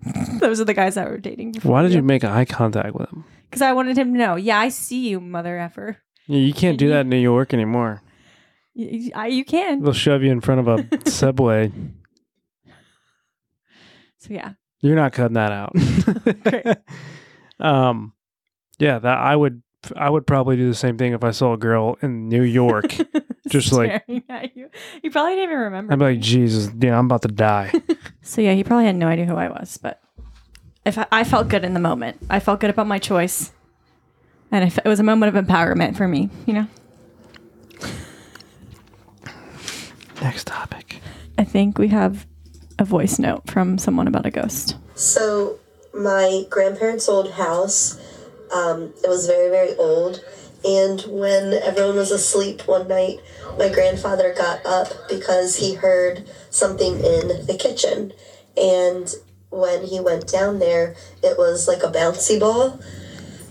[LAUGHS] those are the guys that were dating. Why did you make eye contact with him? Because I wanted him to know. Yeah, I see you, mother effer. Yeah, you can't do that in New York anymore. You, I, you can. They'll shove you in front of a [LAUGHS] subway. So yeah, You're not cutting that out. [LAUGHS] Great. um, yeah, that I would. I would probably do the same thing if I saw a girl in New York. [LAUGHS] Just like- Staring at you. You probably didn't even remember. I'd be me. like, Jesus, yeah, I'm about to die. [LAUGHS] So yeah, he probably had no idea who I was, but if I, I felt good in the moment, I felt good about my choice, and if it was a moment of empowerment for me, you know. Next topic. I think we have a voice note from someone about a ghost. So, my grandparents' old house, um, it was very, very old. And when everyone was asleep one night, my grandfather got up because he heard something in the kitchen. And when he went down there, it was like a bouncy ball.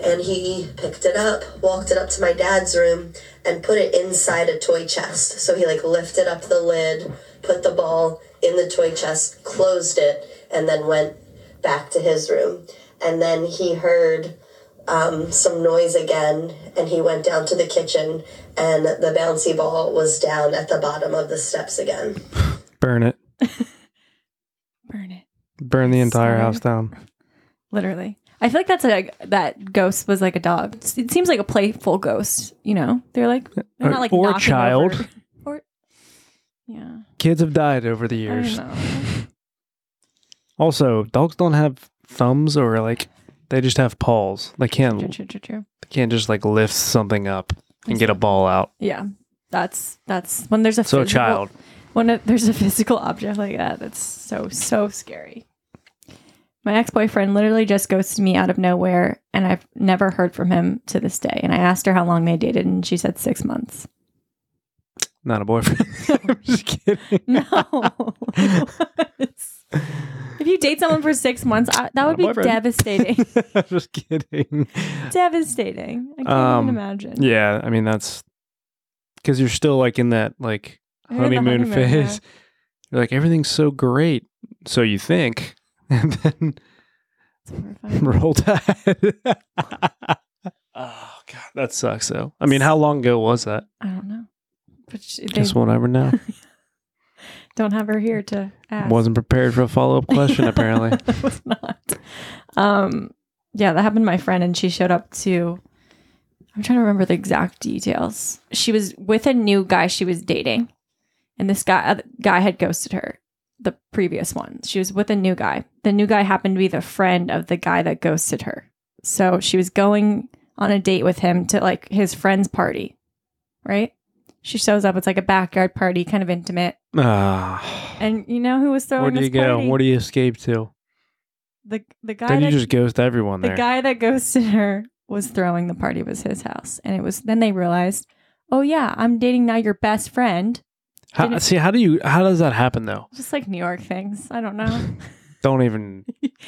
And he picked it up, walked it up to my dad's room, and put it inside a toy chest. So he like lifted up the lid, put the ball in the toy chest, closed it, and then went back to his room. And then he heard um, some noise again, and he went down to the kitchen, and the bouncy ball was down at the bottom of the steps again. Burn it. [LAUGHS] Burn it. Burn the entire Sorry. house down. Literally. I feel like that's a that ghost was like a dog. It seems like a playful ghost, you know? They're like they're not like or a child. [LAUGHS] over- Or yeah. Kids have died over the I years. know. [LAUGHS] Also, dogs don't have thumbs or like they just have paws. They can't true, true, true. they can't just like lift something up and get a ball out. Yeah. That's that's when there's a So a physical- child. when it, there's a physical object like that, that's so so scary. My ex boyfriend literally just ghosted me out of nowhere, and I've never heard from him to this day. And I asked her how long they dated, and she said six months. Not a boyfriend. I'm [LAUGHS] [LAUGHS] just kidding. No. [LAUGHS] if you date someone for six months, I, that would be boyfriend. [LAUGHS] devastating. I'm [LAUGHS] just kidding. devastating. I can't Um, even imagine. Yeah, I mean that's because you're still like in that like honeymoon, honeymoon, phase. You're like, everything's so great. So you think. [LAUGHS] And then roll tide. oh, God. That sucks, though. I mean, how long ago was that? I don't know. But she, they Guess we'll never know. Don't have her here to ask. Wasn't prepared for a follow up question, [LAUGHS] apparently. [LAUGHS] was not. Um, yeah, that happened to my friend, and she showed up to. I'm trying to remember the exact details. She was with a new guy she was dating, and this guy uh, guy had ghosted her. The previous one, she was with a new guy. The new guy happened to be the friend of the guy that ghosted her. So she was going on a date with him to like his friend's party, right? She shows up. It's like a backyard party, kind of intimate. Ah. And you know who was throwing Where do this you go? party? Where do you escape to? the the guy Then you that just ghost everyone the there. guy that ghosted her was throwing the party was his house and it was then they realized oh yeah i'm dating now your best friend How, didn't- see, how do you? How does that happen though? just like new york things i don't know [LAUGHS] Don't even.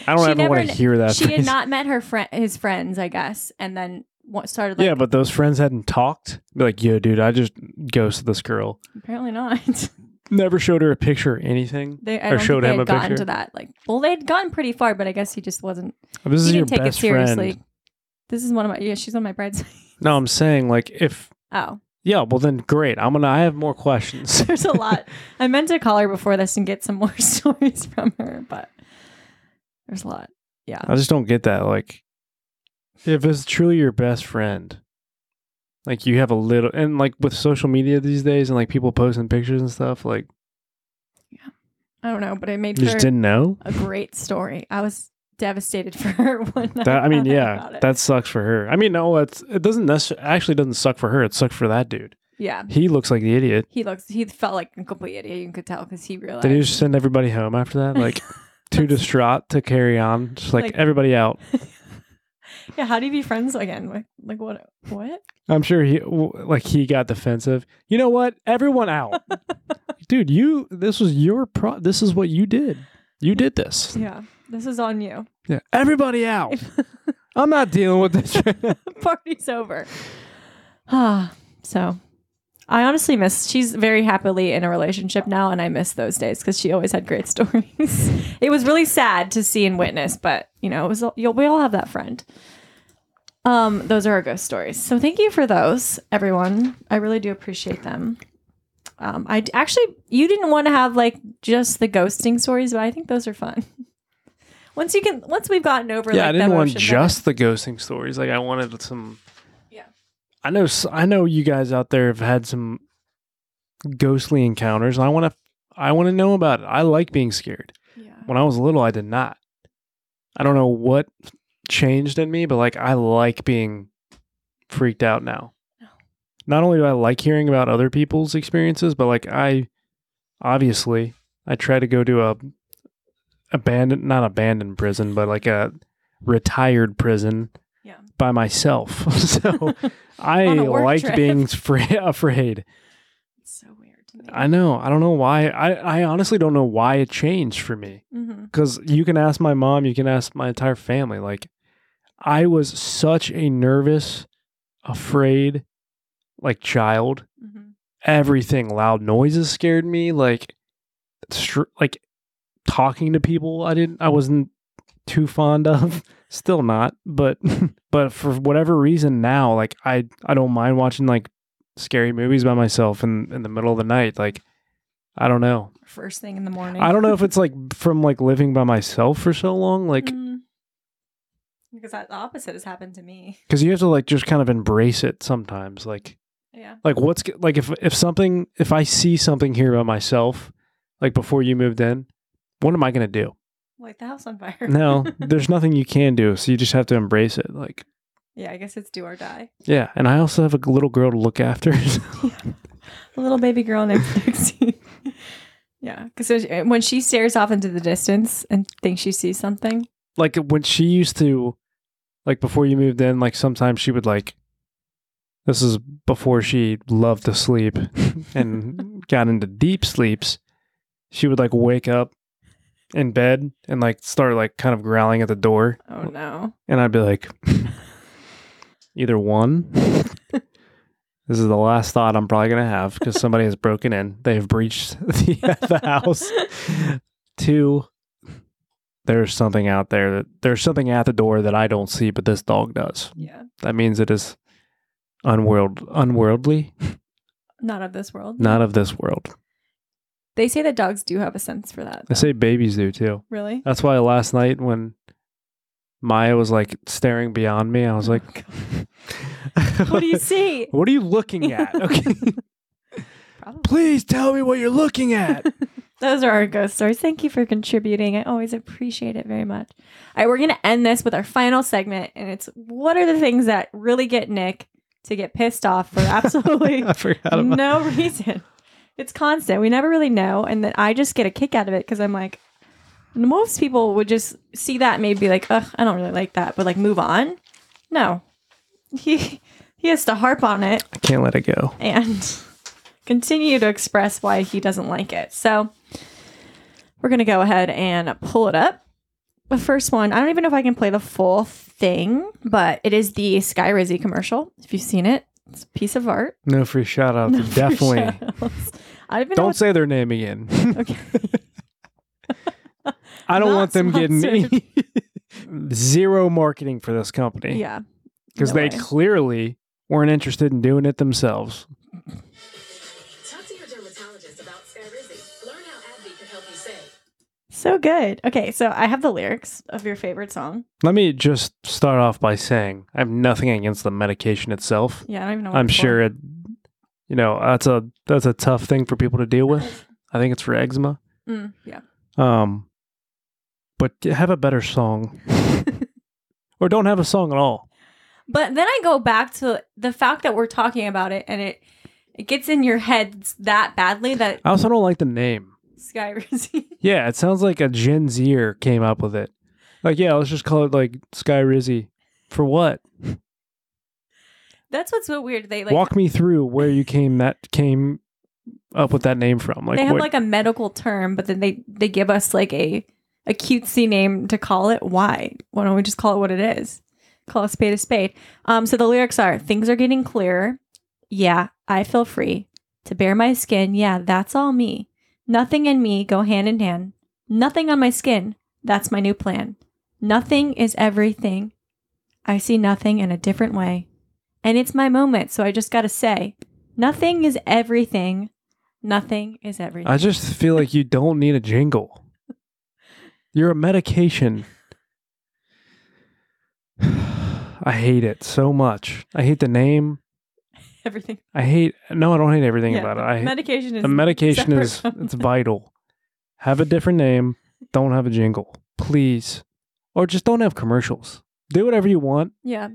I don't [LAUGHS] She ever want to hear that. she had phrase. not met her friend his friends i guess and then started like yeah, but those friends hadn't talked. Be like, yo, dude, I just ghosted this girl. apparently not [LAUGHS] Never showed her a picture or anything. they I Or showed they him a gotten picture? to that like well they'd gotten pretty far but i guess he just wasn't This he is your didn't take it best seriously friend. this is one of my yeah she's on my bridesmaids No, I'm saying like if oh yeah, well then great. I'm gonna. I have more questions. [LAUGHS] There's a lot. [LAUGHS] I meant to call her before this and get some more stories from her, but there's a lot. Yeah. I just don't get that. Like, if it's truly your best friend, like you have a little, and like with social media these days, and like people posting pictures and stuff, like Yeah. I don't know, but I made you just didn't know. a great story. I was devastated [LAUGHS] for her when That I mean, yeah, that sucks for her. I mean, no, it's it doesn't necessarily actually doesn't suck for her. It sucked for that dude. yeah. He looks like the idiot. He looks. He felt like a complete idiot. You could tell because he realized. Did he just send everybody home after that? Like [LAUGHS] too distraught to carry on, just like, Like- everybody out. [LAUGHS] yeah. How do you be friends again? Like, like what? What? I'm sure he like he got defensive. You know what? Everyone out, [LAUGHS] dude. You this was your pro. This is what you did. You did this. Yeah. This is on you. Yeah, everybody out. [LAUGHS] I'm not dealing with this. [LAUGHS] Party's over. Ah. so, I honestly miss. She's very happily in a relationship now, and I miss those days because she always had great stories. it was really sad to see and witness, but you know, it was. You'll, we all have that friend. Um, those are our ghost stories. So thank you for those, everyone. I really do appreciate them. Um, I d- actually, you didn't want to have like just the ghosting stories, but I think those are fun. [LAUGHS] once you can, once we've gotten over, yeah, like, I didn't want just the ghosting stories. Like I wanted some. Yeah. I know. s- I know you guys out there have had some ghostly encounters. And I want to. I want to know about it. I like being scared. Yeah. When I was little, I did not. I don't know what changed in me, but like I like being freaked out now. No. Not only do I like hearing about other people's experiences, but like I obviously I try to go to a abandoned not abandoned prison, but like a retired prison Yeah. by myself. [LAUGHS] so [LAUGHS] I On a work liked trip. being fra- afraid. It's so weird to me. I know. I don't know why. I, I honestly don't know why it changed for me. mm-hmm. Because you can ask my mom, you can ask my entire family. Like, I was such a nervous, afraid, like child. Mm-hmm. Everything, loud noises scared me. Like, str- like talking to people, I didn't. I wasn't too fond of. [LAUGHS] Still not, but [LAUGHS] but for whatever reason now, like I I don't mind watching like scary movies by myself in in the middle of the night. Like, I don't know. First thing in the morning. I don't know if it's like from like living by myself for so long, like Mm. because that, the opposite has happened to me. because you have to like just kind of embrace it sometimes. Like Yeah. like what's like if if something if I see something here by myself, like before you moved in, what am I gonna do? Light the house on fire. No, [LAUGHS] there's nothing you can do, so you just have to embrace it. Like yeah, I guess it's do or die. yeah, and I also have a little girl to look after. [LAUGHS] A little baby girl named [LAUGHS] Pixie. yeah, because eh, when she stares off into the distance and thinks she sees something. like when she used to like before you moved in like sometimes she would like this is before she loved to sleep [LAUGHS] and got into deep sleeps she would like wake up in bed and like start like kind of growling at the door Oh no. and i'd be like either one [LAUGHS] This is the last thought I'm probably gonna have because somebody has broken in. They have breached [LAUGHS] the, the house. Two, there's something out there that there's something at the door that I don't see, but this dog does. Yeah. That means it is unworld unworldly, Not of this world. not of this world. They say that dogs do have a sense for that. I though. say babies do too. Really? That's why last night when Maya was like staring beyond me, I was oh like, What do you [LAUGHS] see? What are you looking at? [LAUGHS] Okay. Probably. Please tell me what you're looking at. [LAUGHS] Those are our ghost stories. Thank you for contributing. I always appreciate it very much. All right, we're going to end this with our final segment, and it's what are the things that really get Nick to get pissed off for absolutely no reason. It's constant. We never really know, and then I just get a kick out of it because I'm like, most people would just see that and maybe be like, ugh, I don't really like that, but like move on. No, he he has to harp on it I can't let it go. and [LAUGHS] continue to express why he doesn't like it. So we're going to go ahead and pull it up. The first one, I don't even know if I can play the full thing, but it is the Skyrizi commercial. If you've seen it, it's a piece of art. No free shout out. [LAUGHS] No free Definitely. shout-outs. I don't even know Don't what- say their name again. [LAUGHS] Okay. I don't Not want them getting sponsored. [LAUGHS] zero marketing for this company. Yeah. Because no they way. clearly weren't interested in doing it themselves. Talk to your dermatologist about Skyrizi. Learn how AbbVie can help you save. So good. Okay, so I have the lyrics of your favorite song. Let me just start off by saying I have nothing against the medication itself. Yeah, I don't even know. What I'm it's for. sure it, you know, that's a that's a tough thing for people to deal with. I think it's for eczema. Mm, yeah. Um, but have a better song, [LAUGHS] or don't have a song at all. But then I go back to the fact that we're talking about it and it it gets in your head that badly that I also don't like the name. Skyrizi. [LAUGHS] Yeah, it sounds like a Gen Zer came up with it. Like, yeah, let's just call it like Skyrizi. For what? That's what's so weird. They like Walk me through where you came that came up with that name from. Like, they have what- like a medical term, but then they they give us like a a cutesy name to call it. Why? Why don't we just call it what it is? Call a spade a spade. Um, so the lyrics are things are getting clearer. Yeah, I feel free to bare my skin. Yeah, that's all me. Nothing and me go hand in hand. Nothing on my skin. That's my new plan. Nothing is everything. I see nothing in a different way. And it's my moment, so I just gotta say, nothing is everything. Nothing is everything. I just feel like you don't need a jingle. You're a medication. [SIGHS] I hate it so much. I hate the name. [LAUGHS] everything. I hate no, I don't hate everything Yeah, about it. I hate- medication is the medication [LAUGHS] separate is from it's vital. Have a different name. Don't have a jingle, please, or just don't have commercials. Do whatever you want. Yeah.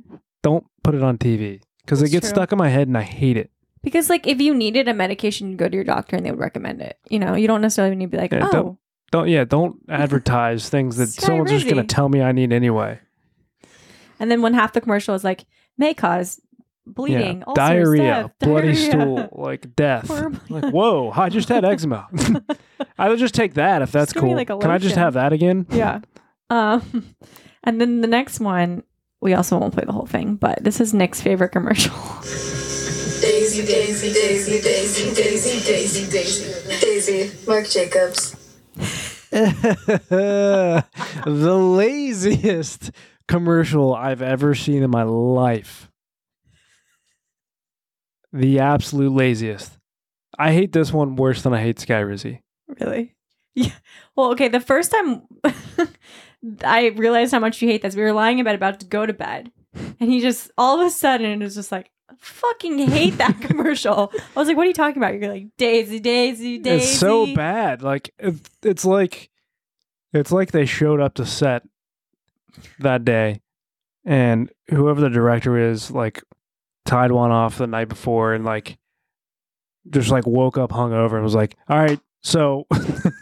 Don't put it on TV because it That's gets true. stuck in my head and I hate it. Because like if you needed a medication, you go to your doctor and they would recommend it. You know, you don't necessarily need to be like, Yeah, oh, don't- Don't yeah, don't advertise things that Sky someone's just gonna Rizzy. tell me I need anyway. and then when half the commercial is like may cause bleeding, yeah, ulcers, diarrhea, death, bloody diarrhea. stool, like death. Horrible. Like whoa, I just had eczema. I would just take that if that's give me, cool. like, a Can I just lotion. have that again? yeah. Um, and then the next one, we also won't play the whole thing, but this is Nick's favorite commercial. Daisy, Daisy, Daisy, Daisy, Daisy, Daisy, Daisy. Daisy, Marc Jacobs. [LAUGHS] the laziest commercial I've ever seen in my life. The absolute laziest. I hate this one worse than I hate Skyrizi. Really? [LAUGHS] Yeah. Well, okay. The first time [LAUGHS] I realized how much you hate this, we were lying in bed about to go to bed, and he just all of a sudden it was just like, "Fucking hate that [LAUGHS] commercial." I was like, "What are you talking about?" You're like, "Daisy, Daisy, Daisy." It's so bad. Like it, it's like it's like they showed up to set that day, and whoever the director is, like, tied one off the night before, and like just like woke up hungover and was like, "All right, so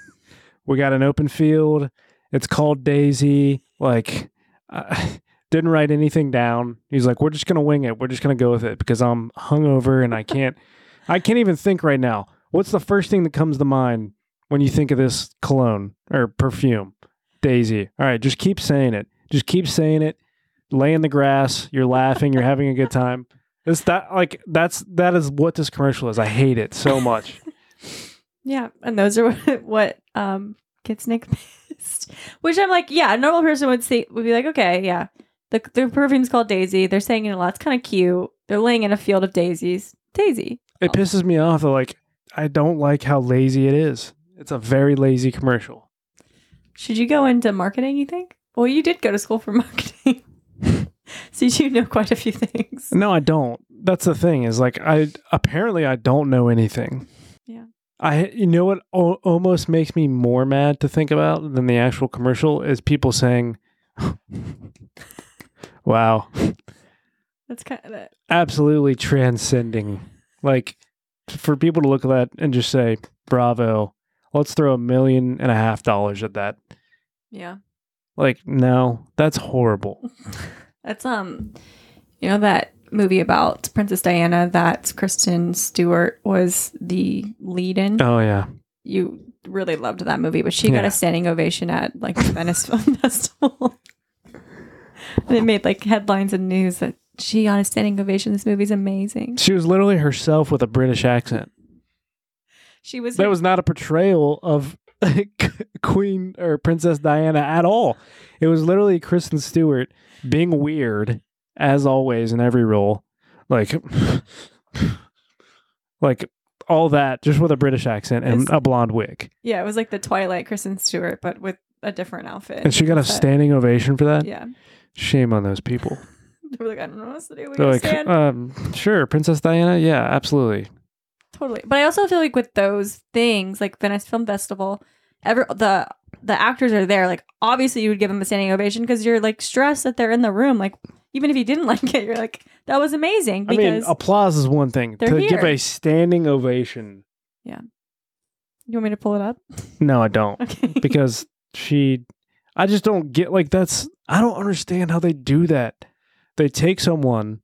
[LAUGHS] we got an open field. It's called Daisy." Like, uh, didn't write anything down. He's like, "We're just gonna wing it. We're just gonna go with it because I'm hungover and I can't." [LAUGHS] I can't even think right now. What's the first thing that comes to mind when you think of this cologne or perfume? Daisy. All right, just keep saying it. Just keep saying it. Lay in the grass. You're laughing. You're having a good time. It's that like that's that is what this commercial is. I hate it so much. [LAUGHS] Yeah, and those are what, [LAUGHS] what um gets Nick pissed. Which I'm like, yeah, a normal person would say would be like, okay, yeah, the the perfume's called Daisy. They're saying it a lot. It's kind of cute. They're laying in a field of daisies. Daisy. It pisses me off. that, Like I don't like how lazy it is. It's a very lazy commercial. Should you go into marketing? You think? Well, you did go to school for [LAUGHS] marketing, so you know quite a few things. No, I don't. That's the thing. Is like I apparently I don't know anything. Yeah. I you know what o- almost makes me more mad to think about than the actual commercial is people saying, "Wow, That's kind of it. absolutely transcending." Like for people to look at that and just say, "Bravo, let's throw a million and a half dollars at that." Yeah. Like, no, that's horrible. [LAUGHS] That's um, you know that movie about Princess Diana that Kristen Stewart was the lead in. Oh yeah, You really loved that movie, but she got a standing ovation at like the Venice [LAUGHS] Film Festival. [LAUGHS] and it made like headlines and news that she got a standing ovation. This movie's amazing. she was literally herself with a British accent. She was That was not a portrayal of [LAUGHS] Queen or Princess Diana at all. It was literally Kristen Stewart being weird as always in every role, like, [SIGHS] like all that just with a British accent and It's- a blonde wig. yeah, it was like the Twilight Kristen Stewart, but with a different outfit. And she got a standing ovation for that. Yeah, Shame on those people. [LAUGHS] they were like, I don't know what else to do. We They're like, stand. um, sure, Princess Diana, yeah, absolutely. Totally. But I also feel like with those things, like Venice Film Festival, ever the the actors are there. Like obviously you would give them a standing ovation because you're like stressed that they're in the room. Like even if you didn't [LAUGHS] like it, you're like, that was amazing. I mean, Because applause is one thing. they're To give a standing ovation, Yeah. you want me to pull it up? no, I don't. [LAUGHS] Okay. because she I just don't get like that's I don't understand how they do that. They take someone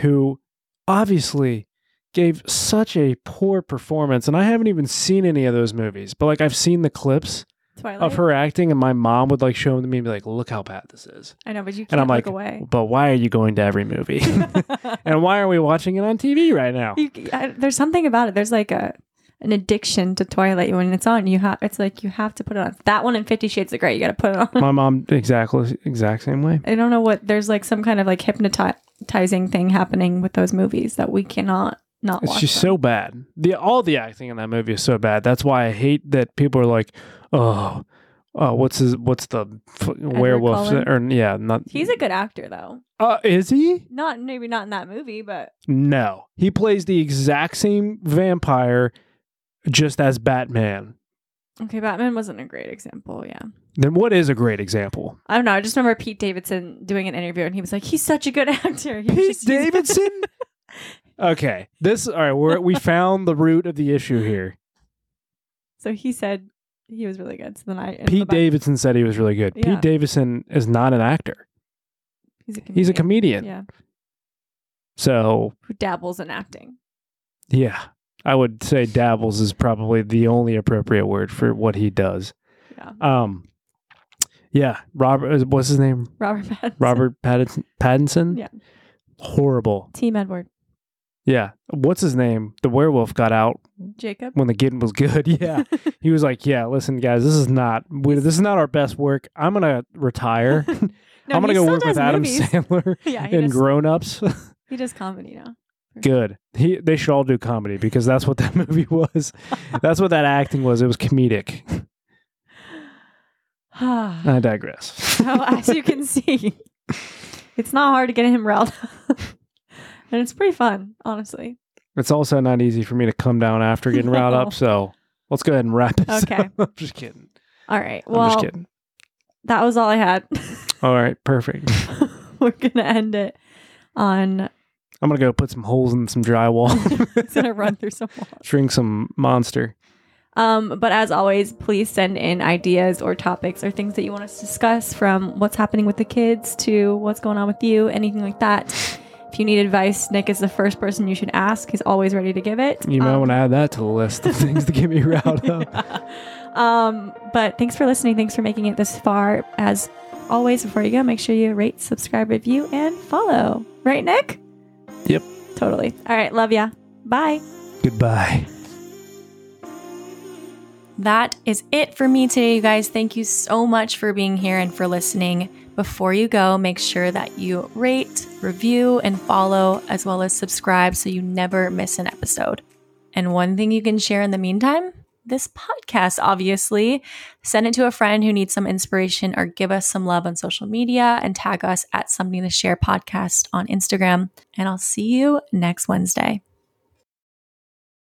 who obviously gave such a poor performance and I haven't even seen any of those movies, but like I've seen the clips Twilight. of her acting and my mom would like show them to me and be like, "Look how bad this is." I know, but you can't And I'm look like, away. "But why are you going to every movie? [LAUGHS] [LAUGHS] and why are we watching it on TV right now?" You, I, there's something about it. There's like a an addiction to Twilight when it's on. You have it's like you have to put it on. That one and Fifty Shades of Grey. You got to put it on. my mom exactly exact same way. I don't know what. There's like some kind of like hypnotizing thing happening with those movies that we cannot not It's watch. just them. so bad. The all the acting in that movie is so bad. That's why I hate that people are like, "Oh, oh, what's his what's the f- werewolf or yeah, not He's a good actor though. uh, is he? Not maybe not in that movie, but No. He plays the exact same vampire just as Batman. okay. Batman wasn't a great example. Yeah, Then what is a great example? I don't know. I just remember Pete Davidson doing an interview and he was like, "He's such a good [LAUGHS] actor." He Pete just Davidson? [LAUGHS] Okay. This all right, we're, we found the root of the issue here. so he said he was really good. So then I Pete Davidson said he was really good. Yeah. Pete Davidson is not an actor. He's a comedian. He's a comedian. Yeah, So who dabbles in acting. Yeah. I would say dabbles is probably the only appropriate word for what he does. Yeah, Um yeah, Robert what's his name? Robert Pattinson. Robert Pattinson, Pattinson? Yeah. Horrible. Team Edward. Yeah. What's his name? The werewolf got out Jacob. when the getting was good. [LAUGHS] Yeah. he was like, "Yeah, listen guys, this is not we, this is not our best work. I'm going to retire. [LAUGHS] No, I'm going to go work with Adam movies. Sandler [LAUGHS] Yeah, does- Grown Ups." He does comedy now. Good. He they should all do comedy because that's what that [LAUGHS] movie was. that's what that acting was. It was comedic. [SIGHS] I digress. [LAUGHS] so as you can [LAUGHS] see, it's not hard to get him riled up. and it's pretty fun, honestly. It's also not easy for me to come down after getting riled up, so let's go ahead and wrap this Okay. up. I'm just kidding. All right. I'm Well, just kidding. that was all I had. All right, perfect. We're gonna end it on. I'm gonna go put some holes in some drywall, [LAUGHS] It's gonna [LAUGHS] run through some walls. drink some monster. Um, but as always, please send in ideas or topics or things that you want us to discuss from what's happening with the kids to what's going on with you, anything like that. If you need advice, Nick is the first person you should ask. He's always ready to give it. You might Um, want to add that to the list of things to get me [LAUGHS] riled up. Um, but thanks for listening. Thanks for making it this far. As always, before you go, make sure you rate, subscribe, review, and follow. Right, Nick? Yep. Totally. All right. Love ya. Bye. Goodbye. That is it for me today, you guys. Thank you so much for being here and for listening. Before you go, make sure that you rate, review, and follow, as well as subscribe so you never miss an episode. And one thing you can share in the meantime this podcast, obviously. Send it to a friend who needs some inspiration or give us some love on social media and tag us at Something to Share Podcast on Instagram. And I'll see you next Wednesday.